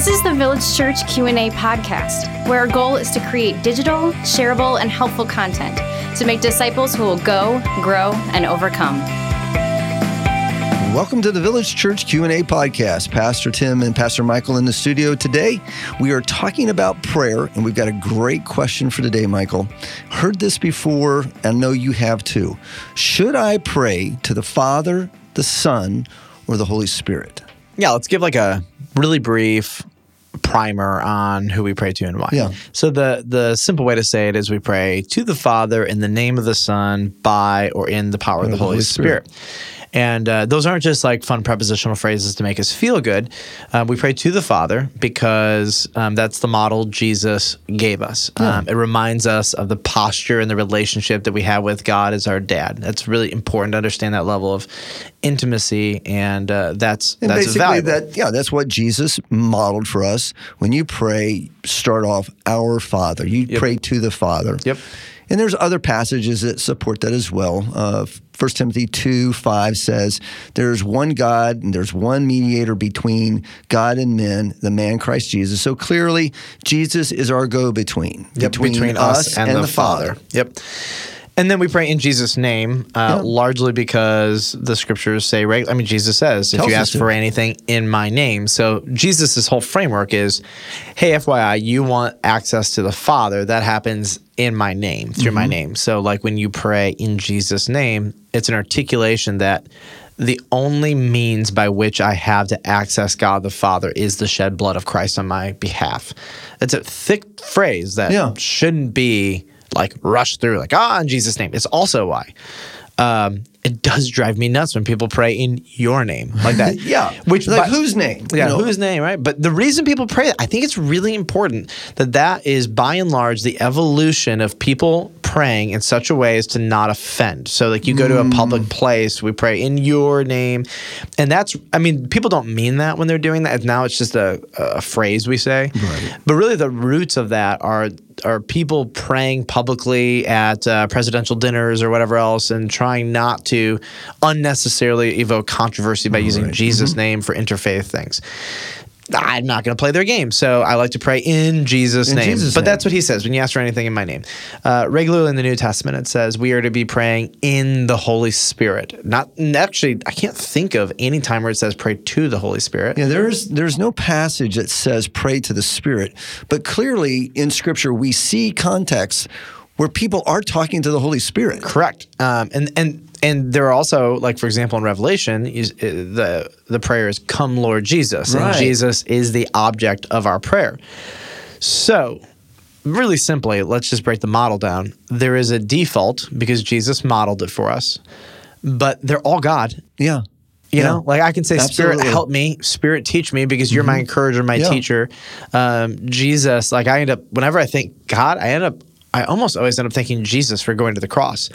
This is the Village Church Q&A podcast, where our goal is to create digital, shareable, and helpful content to make disciples who will go, grow, and overcome. Welcome to the Village Church Q&A podcast. Pastor Tim and Pastor Michael in the studio today. We are talking about prayer and we've got a great question for today, Michael. Heard this before and know you have too. Should I pray to the Father, the Son, or the Holy Spirit? Yeah, let's give like a really brief primer on who we pray to and why. Yeah. So the the simple way to say it is we pray to the Father in the name of the Son by or in the power of the Holy, Spirit. And uh, those aren't just like fun prepositional phrases to make us feel good. Um, we pray to the Father because um, that's the model Jesus gave us. Um, it reminds us of the posture and the relationship that we have with God as our dad. That's really important to understand that level of intimacy, and uh, that's And that's basically valuable. that yeah, that's what Jesus modeled for us. When you pray, start off our Father. You pray to the Father. Yep. And there's other passages that support that as well. Uh, 1 Timothy 2 5 says, There's one God and there's one mediator between God and men, the man Christ Jesus. So clearly, Jesus is our go between Yep, between, us and, the, Father. Yep. And then we pray in Jesus' name, uh, Yeah. largely because the scriptures say, right? I mean, Jesus says, if you ask for anything in my name. So Jesus' whole framework is, hey, FYI, you want access to the Father. That happens in my name, through Mm-hmm. my name. So, like when you pray in Jesus' name, it's an articulation that the only means by which I have to access God the Father is the shed blood of Christ on my behalf. It's a thick phrase that Yeah. shouldn't be like rush through, like, ah, in Jesus' name. It's also why. Um, it does drive me nuts when people pray in your name like that. Yeah. Which, like but- whose name? yeah, You know? whose name, right? But the reason people pray, I think it's really important that that is by and large the evolution of people praying in such a way as to not offend. So, like, you go to a public place, we pray in your name, and that's, I mean, people don't mean that when they're doing that. Now it's just a, a phrase we say, but really the roots of that are are people praying publicly at uh, presidential dinners or whatever else and trying not to unnecessarily evoke controversy by using Jesus' name for interfaith things. I'm not going to play their game, so I like to pray in Jesus' In name. Jesus' but name. that's what he says when you ask for anything in my name. Uh, regularly in the New Testament, it says we are to be praying in the Holy Spirit. Not actually, I can't think of any time where it says pray to the Holy Spirit. Yeah, there's there's no passage that says pray to the Spirit, but clearly in Scripture we see contexts where people are talking to the Holy Spirit. Correct. Um, and and and there are also like for example in Revelation uh, the the prayer is "Come, Lord Jesus," Right. and Jesus is the object of our prayer. So. Really simply, let's just break the model down. There is a default because Jesus modeled it for us, but they're all God. Yeah. You Yeah. know, like I can say, Spirit, help me. Spirit, teach me because you're my encourager, my Yeah. teacher. Um, Jesus, like I end up, whenever I think God, I end up, I almost always end up thanking Jesus for going to the cross.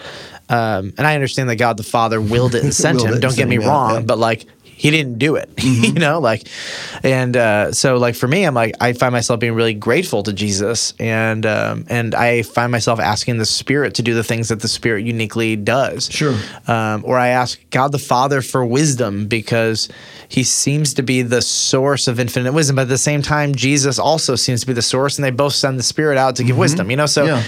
Um, and I understand that God the Father willed it and sent him. Don't get me yeah, wrong, yeah. but like, he didn't do it, you know, like, and uh, so like for me, I'm like I find myself being really grateful to Jesus, and um, and I find myself asking the Spirit to do the things that the Spirit uniquely does Sure. um, or I ask God the Father for wisdom because He seems to be the source of infinite wisdom. But at the same time, Jesus also seems to be the source, and they both send the Spirit out to give wisdom. You know, so Yeah.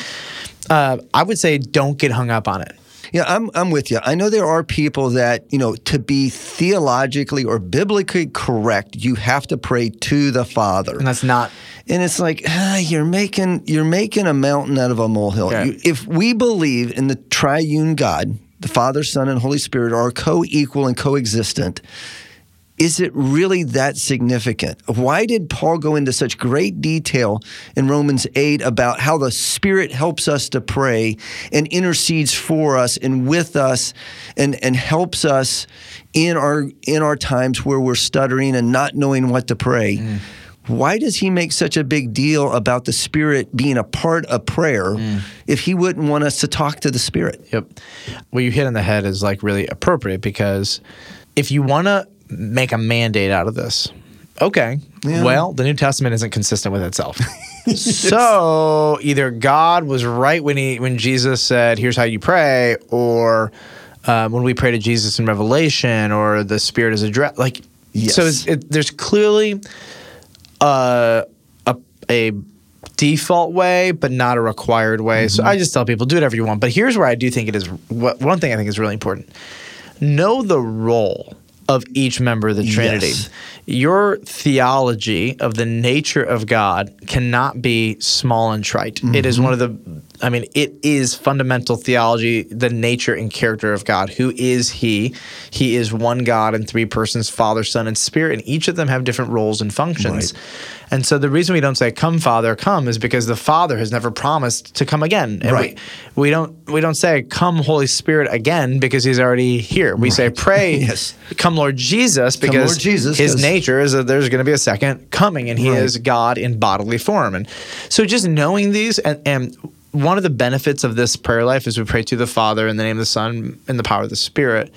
uh, I would say don't get hung up on it. Yeah, I'm I'm with you. I know there are people that, you know, to be theologically or biblically correct, you have to pray to the Father. And that's not And it's like ah, you're making you're making a mountain out of a molehill. Okay. You, if we believe in the triune God, the Father, Son, and Holy Spirit are co-equal and coexistent, is it really that significant? Why did Paul go into such great detail in Romans 8 about how the Spirit helps us to pray and intercedes for us and with us and, and helps us in our in our times where we're stuttering and not knowing what to pray? Mm. Why does he make such a big deal about the Spirit being a part of prayer mm. if he wouldn't want us to talk to the Spirit? Yep. What you hit on the head is like really appropriate because if you want to make a mandate out of this, okay, Yeah. well, the New Testament isn't consistent with itself. so either God was right when he when Jesus said, "Here's how you pray," or um, when we pray to Jesus in Revelation, or the Spirit is addressed. Like, Yes. so it's, it, there's clearly a a, a default way, but not a required way. So I just tell people do whatever you want. But here's where I do think it is. What, one thing I think is really important: know the role of each member of the Trinity. Yes. Your theology of the nature of God cannot be small and trite. It is mm-hmm. one of the, I mean, it is fundamental theology, the nature and character of God. Who is He? He is one God in three persons, Father, Son, and Spirit, and each of them have different roles and functions. And so the reason we don't say "Come, Father, come" is because the Father has never promised to come again. And Right. We, we don't we don't say "Come, Holy Spirit" again because He's already here. We say "Pray, Yes. come, Lord Jesus," because Lord Jesus, His nature is that there's going to be a second coming, and He Right. is God in bodily form. And so just knowing these and and one of the benefits of this prayer life as we pray to the Father in the name of the Son and the power of the Spirit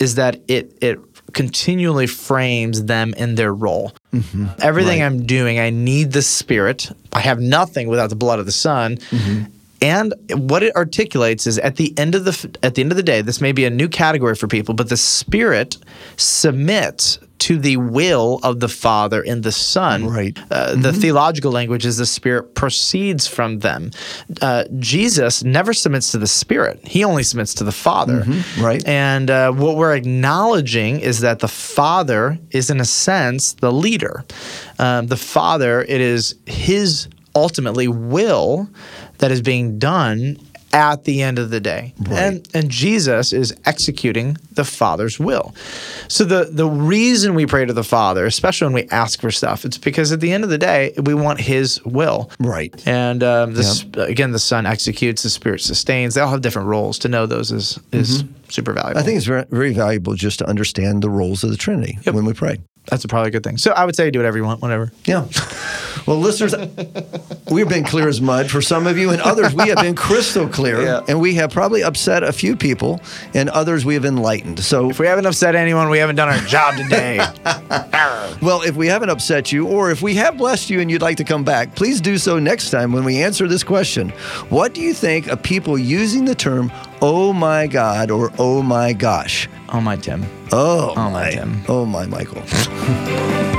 is that it it continually frames them in their role. Mm-hmm. Everything I'm doing, I need the Spirit. I have nothing without the blood of the Son. Mm-hmm. And what it articulates is at the end of the at the end of the day, this may be a new category for people, but the Spirit submits to the will of the Father and the Son. Right. Uh, The theological language is the Spirit proceeds from them. Uh, Jesus never submits to the Spirit; he only submits to the Father. Right. And uh, what we're acknowledging is that the Father is, in a sense, the leader. Um, the Father, it is His ultimately will that is being done at the end of the day. And and Jesus is executing the Father's will. So the the reason we pray to the Father, especially when we ask for stuff, it's because at the end of the day, we want his will. Right. And um, this again, the Son executes, the Spirit sustains. They all have different roles. To know those is is super valuable. I think it's very, very valuable just to understand the roles of the Trinity when we pray. that's a probably a good thing. So I would say do whatever you want, whatever. Yeah. Well, listeners, we've been clear as mud for some of you, and others we have been crystal clear, Yeah. and we have probably upset a few people, and others we have enlightened. So, If we haven't upset anyone, we haven't done our job today. well, if we haven't upset you, or if we have blessed you and you'd like to come back, please do so next time when we answer this question. What do you think of people using the term "Oh my God" or "Oh my gosh"? oh my Tim. Oh, oh my my, Tim. oh my, Michael.